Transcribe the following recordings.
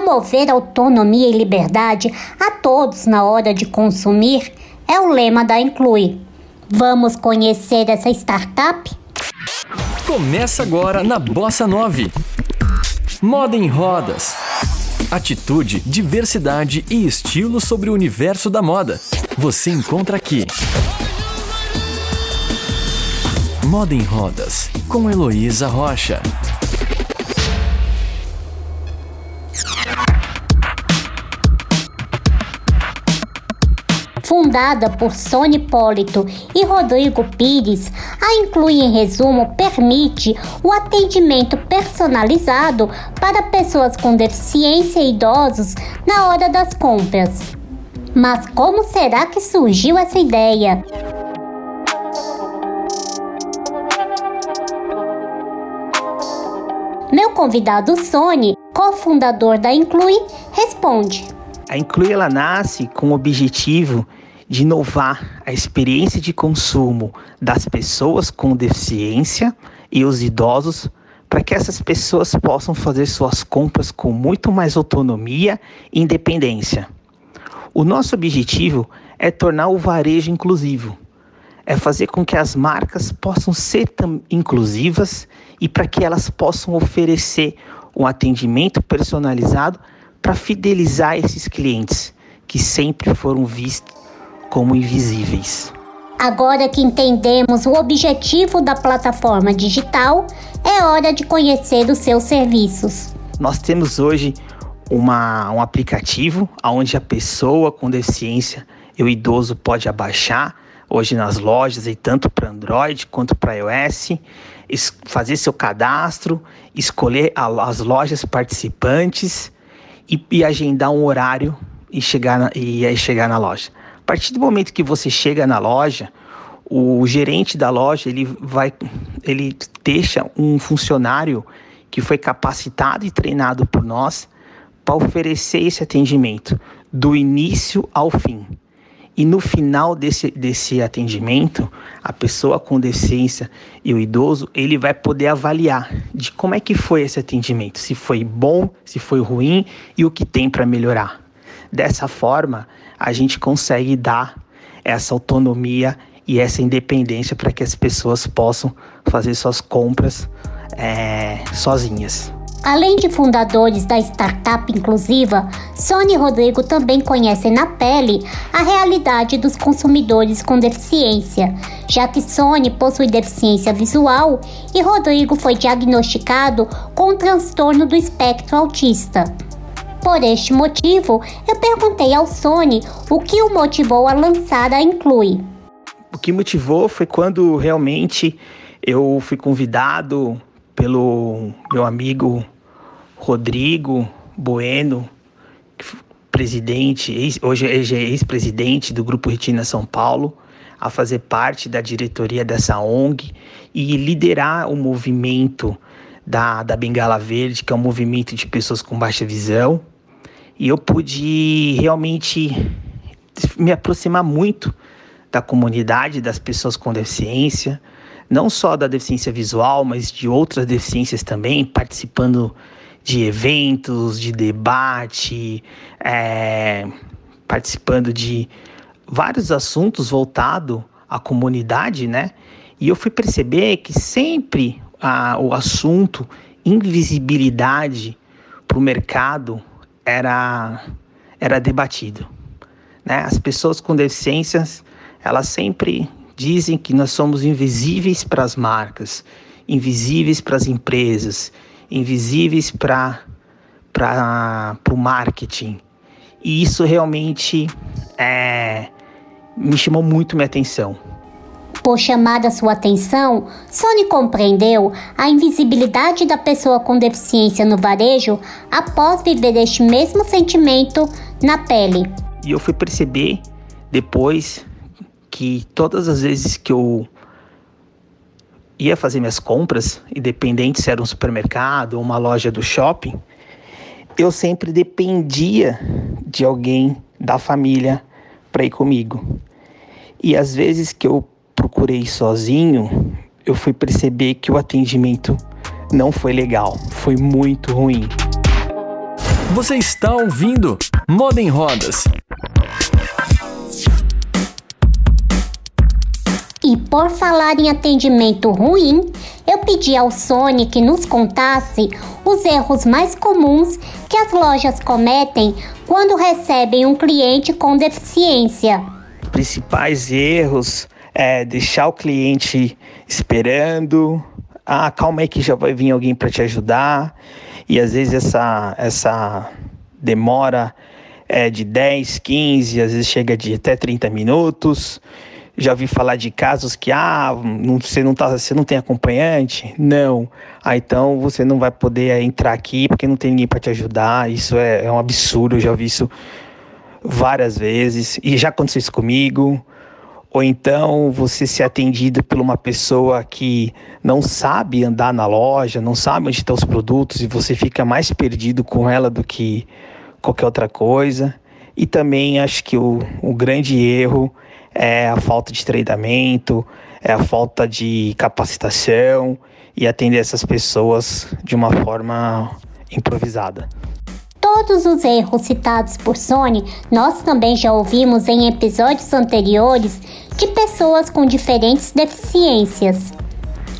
Promover autonomia e liberdade a todos na hora de consumir é o lema da Inclui. Vamos conhecer essa startup? Começa agora na Bossa 9. Moda em rodas. Atitude, diversidade e estilo sobre o universo da moda. Você encontra aqui. Moda em Rodas, com Heloísa Rocha. Fundada por Sônia Hipólito e Rodrigo Pires, a Inclui em Resumo permite o atendimento personalizado para pessoas com deficiência e idosos na hora das compras. Mas como será que surgiu essa ideia? Meu convidado Sony, cofundador da Inclui, responde. A Inclui ela nasce com o objetivo de inovar a experiência de consumo das pessoas com deficiência e os idosos para que essas pessoas possam fazer suas compras com muito mais autonomia e independência. O nosso objetivo é tornar o varejo inclusivo, é fazer com que as marcas possam ser inclusivas e para que elas possam oferecer um atendimento personalizado para fidelizar esses clientes que sempre foram vistos como invisíveis. Agora que entendemos o objetivo da plataforma digital, é hora de conhecer os seus serviços. Nós temos hoje uma, um aplicativo onde a pessoa com deficiência e o idoso pode abaixar hoje nas lojas e tanto para Android quanto para iOS, fazer seu cadastro, escolher as lojas participantes e, e agendar um horário e chegar na, e chegar na loja partir do momento que você chega na loja, o gerente da loja ele vai, ele deixa um funcionário que foi capacitado e treinado por nós para oferecer esse atendimento do início ao fim. E no final desse, desse atendimento, a pessoa com deficiência e o idoso, ele vai poder avaliar de como é que foi esse atendimento, se foi bom, se foi ruim e o que tem para melhorar. Dessa forma, a gente consegue dar essa autonomia e essa independência para que as pessoas possam fazer suas compras é, sozinhas. Além de fundadores da startup inclusiva, Sônia e Rodrigo também conhecem na pele a realidade dos consumidores com deficiência, já que Sônia possui deficiência visual e Rodrigo foi diagnosticado com um transtorno do espectro autista. Por este motivo, eu perguntei ao Sony o que o motivou a lançar a Inclui. O que motivou foi quando realmente eu fui convidado pelo meu amigo Rodrigo Bueno, presidente, ex, hoje é ex-presidente do Grupo Retina São Paulo, a fazer parte da diretoria dessa ONG e liderar o movimento da, da Bengala Verde, que é um movimento de pessoas com baixa visão. E eu pude realmente me aproximar muito da comunidade, das pessoas com deficiência, não só da deficiência visual, mas de outras deficiências também, participando de eventos, de debate, é, participando de vários assuntos voltados à comunidade, né? E eu fui perceber que sempre a, o assunto invisibilidade para o mercado era, era debatido. Né? As pessoas com deficiências, elas sempre dizem que nós somos invisíveis para as marcas, invisíveis para as empresas, invisíveis para o marketing. E isso realmente é, me chamou muito minha atenção. Por chamada sua atenção, Sony compreendeu a invisibilidade da pessoa com deficiência no varejo após viver este mesmo sentimento na pele. E eu fui perceber depois que todas as vezes que eu ia fazer minhas compras, independente se era um supermercado ou uma loja do shopping, eu sempre dependia de alguém da família para ir comigo. E às vezes que eu procurei sozinho, eu fui perceber que o atendimento não foi legal, foi muito ruim. Você está ouvindo Moda em Rodas. E por falar em atendimento ruim, eu pedi ao Sony que nos contasse os erros mais comuns que as lojas cometem quando recebem um cliente com deficiência. Principais erros é deixar o cliente esperando. Ah, calma aí que já vai vir alguém para te ajudar. E às vezes essa, essa demora é de 10, 15, às vezes chega de até 30 minutos. Já vi falar de casos que ah, não, você não tá, você não tem acompanhante? Não. Ah, então você não vai poder entrar aqui porque não tem ninguém para te ajudar. Isso é, é um absurdo, eu já vi isso várias vezes e já aconteceu isso comigo. Ou então você ser atendido por uma pessoa que não sabe andar na loja, não sabe onde estão os produtos e você fica mais perdido com ela do que qualquer outra coisa. E também acho que o, o grande erro é a falta de treinamento, é a falta de capacitação e atender essas pessoas de uma forma improvisada. Todos os erros citados por Sony nós também já ouvimos em episódios anteriores de pessoas com diferentes deficiências.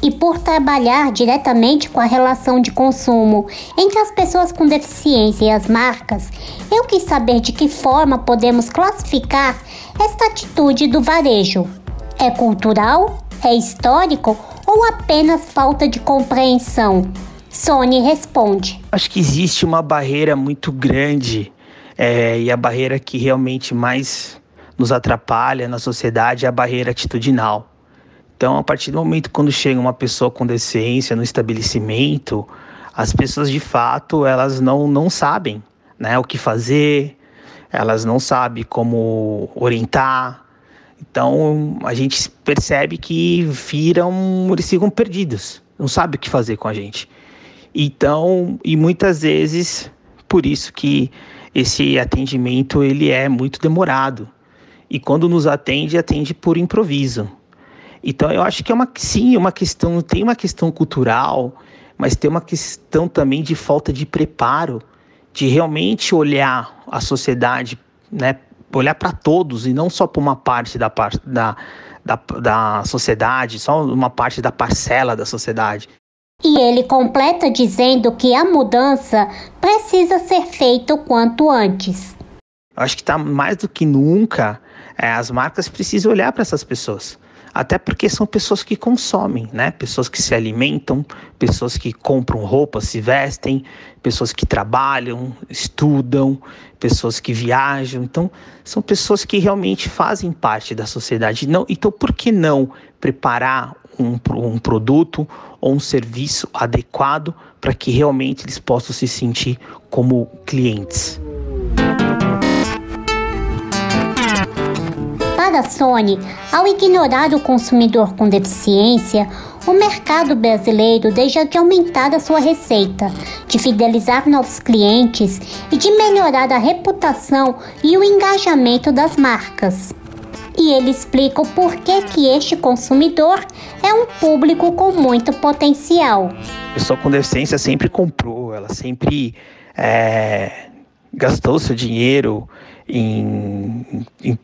E por trabalhar diretamente com a relação de consumo entre as pessoas com deficiência e as marcas, eu quis saber de que forma podemos classificar esta atitude do varejo. É cultural? É histórico? Ou apenas falta de compreensão? Sony responde: Acho que existe uma barreira muito grande é, e a barreira que realmente mais nos atrapalha na sociedade é a barreira atitudinal. Então, a partir do momento quando chega uma pessoa com deficiência no estabelecimento, as pessoas de fato elas não, não sabem né, o que fazer, elas não sabem como orientar. Então a gente percebe que viram, eles ficam perdidos, não sabem o que fazer com a gente. Então, e muitas vezes por isso que esse atendimento ele é muito demorado. E quando nos atende, atende por improviso. Então eu acho que é uma sim, uma questão, tem uma questão cultural, mas tem uma questão também de falta de preparo, de realmente olhar a sociedade, né, olhar para todos e não só para uma parte da, da, da, da sociedade, só uma parte da parcela da sociedade. E ele completa dizendo que a mudança precisa ser feita o quanto antes. Acho que está mais do que nunca, é, as marcas precisam olhar para essas pessoas. Até porque são pessoas que consomem, né? Pessoas que se alimentam, pessoas que compram roupas, se vestem, pessoas que trabalham, estudam, pessoas que viajam. Então, são pessoas que realmente fazem parte da sociedade. Não, então, por que não preparar um, um produto ou um serviço adequado para que realmente eles possam se sentir como clientes? Para a Sony, ao ignorar o consumidor com deficiência, o mercado brasileiro deixa de aumentar a sua receita, de fidelizar novos clientes e de melhorar a reputação e o engajamento das marcas. E ele explica o porquê que este consumidor é um público com muito potencial. A pessoa com deficiência sempre comprou, ela sempre é, gastou seu dinheiro em, em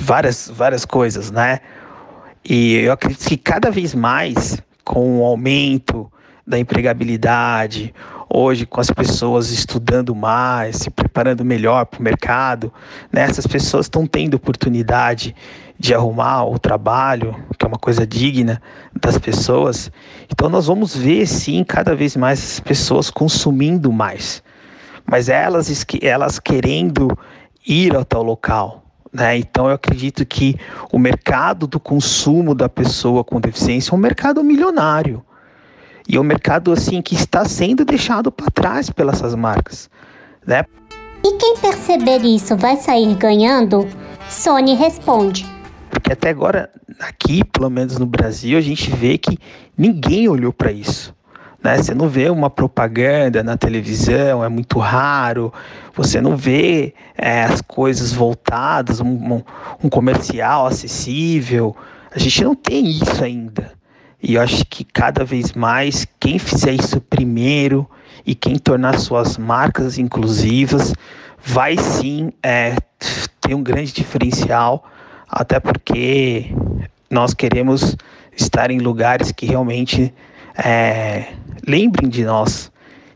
várias, várias coisas, né? E eu acredito que cada vez mais, com o aumento da empregabilidade, hoje com as pessoas estudando mais, se preparando melhor para o mercado, né? essas pessoas estão tendo oportunidade de arrumar o trabalho, que é uma coisa digna das pessoas. Então nós vamos ver sim cada vez mais as pessoas consumindo mais, mas elas elas querendo ir ao tal local, né? Então eu acredito que o mercado do consumo da pessoa com deficiência é um mercado milionário. E é um mercado assim que está sendo deixado para trás pelas essas marcas, né? E quem perceber isso vai sair ganhando? Sony responde. Porque até agora, aqui, pelo menos no Brasil, a gente vê que ninguém olhou para isso. Né? Você não vê uma propaganda na televisão, é muito raro. Você não vê é, as coisas voltadas, um, um, um comercial acessível. A gente não tem isso ainda. E eu acho que cada vez mais quem fizer isso primeiro e quem tornar suas marcas inclusivas vai sim é, ter um grande diferencial, até porque nós queremos estar em lugares que realmente é, lembrem de nós,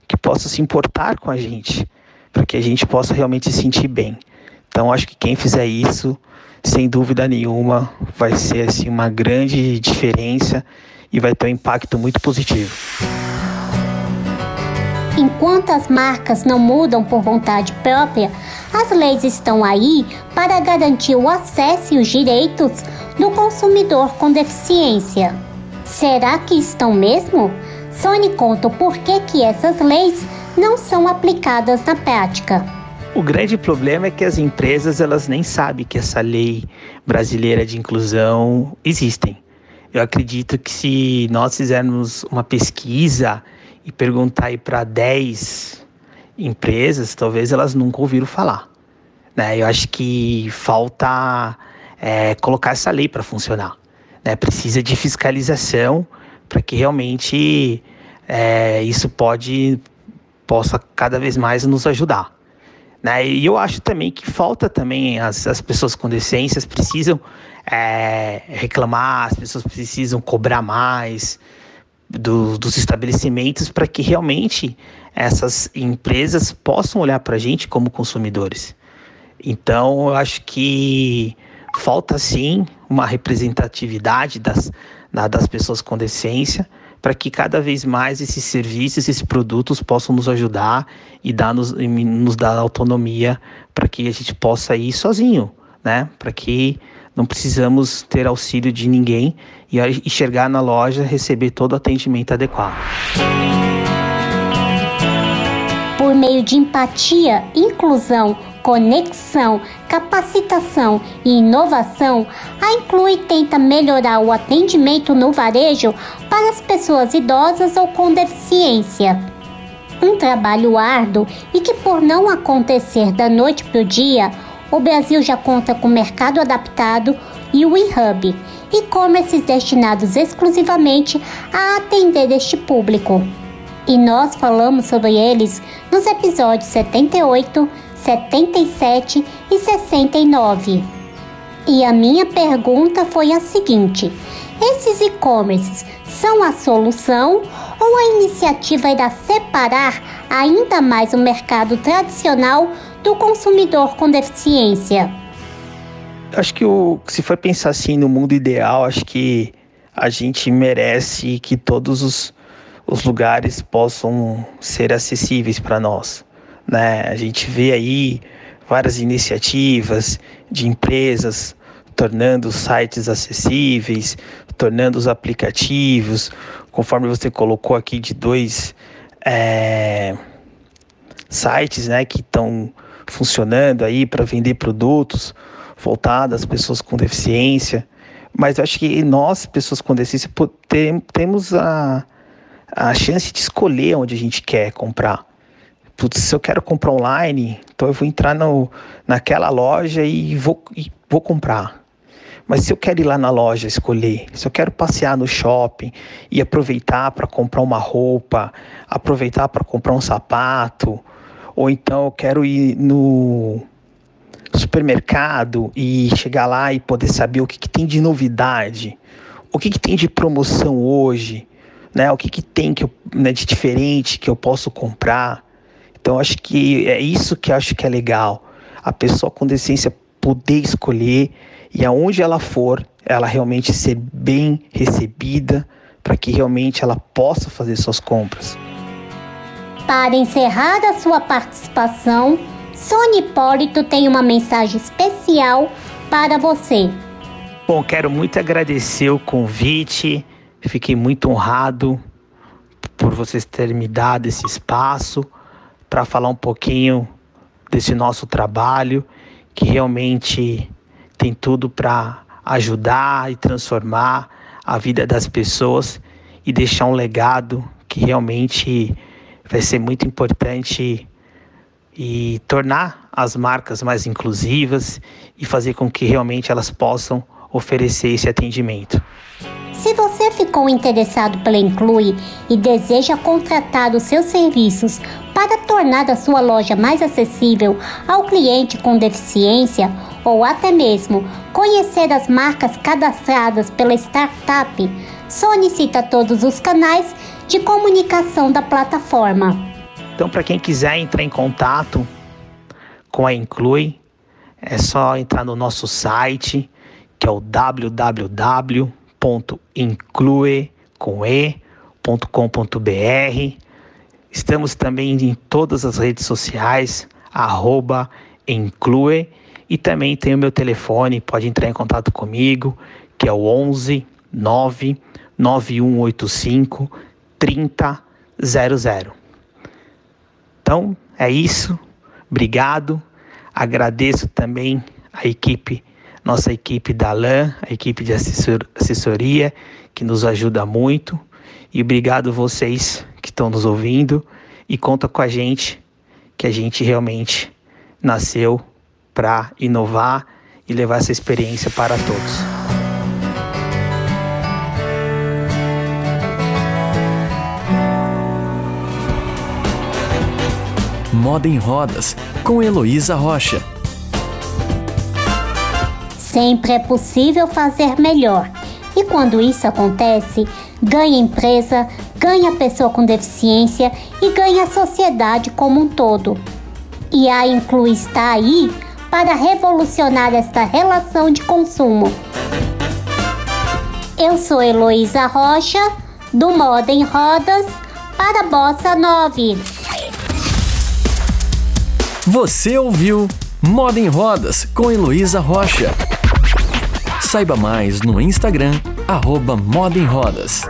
que possam se importar com a gente, para que a gente possa realmente se sentir bem. Então, acho que quem fizer isso, sem dúvida nenhuma, vai ser assim uma grande diferença e vai ter um impacto muito positivo. Enquanto as marcas não mudam por vontade própria, as leis estão aí para garantir o acesso e os direitos do consumidor com deficiência. Será que estão mesmo? Sony conta o porquê que essas leis não são aplicadas na prática. O grande problema é que as empresas elas nem sabem que essa lei brasileira de inclusão existem. Eu acredito que se nós fizermos uma pesquisa e perguntar aí para 10 empresas, talvez elas nunca ouviram falar. Né? Eu acho que falta é, colocar essa lei para funcionar. Né? Precisa de fiscalização para que realmente é, isso pode possa cada vez mais nos ajudar. Né? E eu acho também que falta também as, as pessoas com deficiências precisam é, reclamar, as pessoas precisam cobrar mais do, dos estabelecimentos para que realmente essas empresas possam olhar para a gente como consumidores. Então, eu acho que falta sim uma representatividade das, das pessoas com deficiência para que cada vez mais esses serviços, esses produtos possam nos ajudar e dar nos, e nos dar autonomia para que a gente possa ir sozinho, né? Para que não precisamos ter auxílio de ninguém e, chegar na loja receber todo o atendimento adequado. Por meio de empatia, inclusão, conexão, capacitação e inovação, a Inclui tenta melhorar o atendimento no varejo para as pessoas idosas ou com deficiência. Um trabalho árduo e que, por não acontecer da noite para o dia, o Brasil já conta com mercado adaptado e o eHub, e-commerces destinados exclusivamente a atender este público. E nós falamos sobre eles nos episódios 78, 77 e 69. E a minha pergunta foi a seguinte: esses e-commerces são a solução ou a iniciativa irá separar ainda mais o mercado tradicional do consumidor com deficiência? Acho que o, se for pensar assim no mundo ideal, acho que a gente merece que todos os, os lugares possam ser acessíveis para nós né? A gente vê aí várias iniciativas de empresas tornando os sites acessíveis, tornando os aplicativos, conforme você colocou aqui de dois é, sites, né, que estão funcionando aí para vender produtos voltados às pessoas com deficiência. Mas eu acho que nós, pessoas com deficiência, temos a, a chance de escolher onde a gente quer comprar putz, se eu quero comprar online, então eu vou entrar no, naquela loja e vou, e vou comprar. Mas se eu quero ir lá na loja escolher, se eu quero passear no shopping e aproveitar para comprar uma roupa, aproveitar para comprar um sapato, ou então eu quero ir no supermercado e chegar lá e poder saber o que, que tem de novidade, o que, que tem de promoção hoje, né? O que, que tem que eu, né, de diferente que eu posso comprar. Então acho que é isso que acho que é legal. A pessoa com deficiência poder escolher e aonde ela for, ela realmente ser bem recebida para que realmente ela possa fazer suas compras. Para encerrar a sua participação, Sônia Hipólito tem uma mensagem especial para você. Bom, quero muito agradecer o convite. Fiquei muito honrado por vocês terem me dado esse espaço para falar um pouquinho desse nosso trabalho, que realmente tem tudo para ajudar e transformar a vida das pessoas e deixar um legado que realmente vai ser muito importante e tornar as marcas mais inclusivas e fazer com que realmente elas possam oferecer esse atendimento. Se você ficou interessado pela Inclui e deseja contratar os seus serviços para tornar a sua loja mais acessível ao cliente com deficiência ou até mesmo conhecer as marcas cadastradas pela startup, solicita todos os canais de comunicação da plataforma. Então, para quem quiser entrar em contato com a Inclui, é só entrar no nosso site, que é o www.inclue.com.br. Estamos também em todas as redes sociais, arroba Inclue. E também tem o meu telefone, pode entrar em contato comigo, que é o 11 9 9185 3000. Então, é isso. Obrigado. Agradeço também a equipe, nossa equipe da LAN, a equipe de assessor, assessoria, que nos ajuda muito. E obrigado vocês que estão nos ouvindo e conta com a gente, que a gente realmente nasceu para inovar e levar essa experiência para todos. Moda em Rodas, com Heloísa Rocha. Sempre é possível fazer melhor. E quando isso acontece, ganha empresa, ganha pessoa com deficiência e ganha a sociedade como um todo. E a Inclui está aí para revolucionar esta relação de consumo. Eu sou Heloísa Rocha, do Moda em Rodas, para Bossa 9. Você ouviu Moda em Rodas com Heloísa Rocha. Saiba mais no Instagram, arroba Moda em Rodas.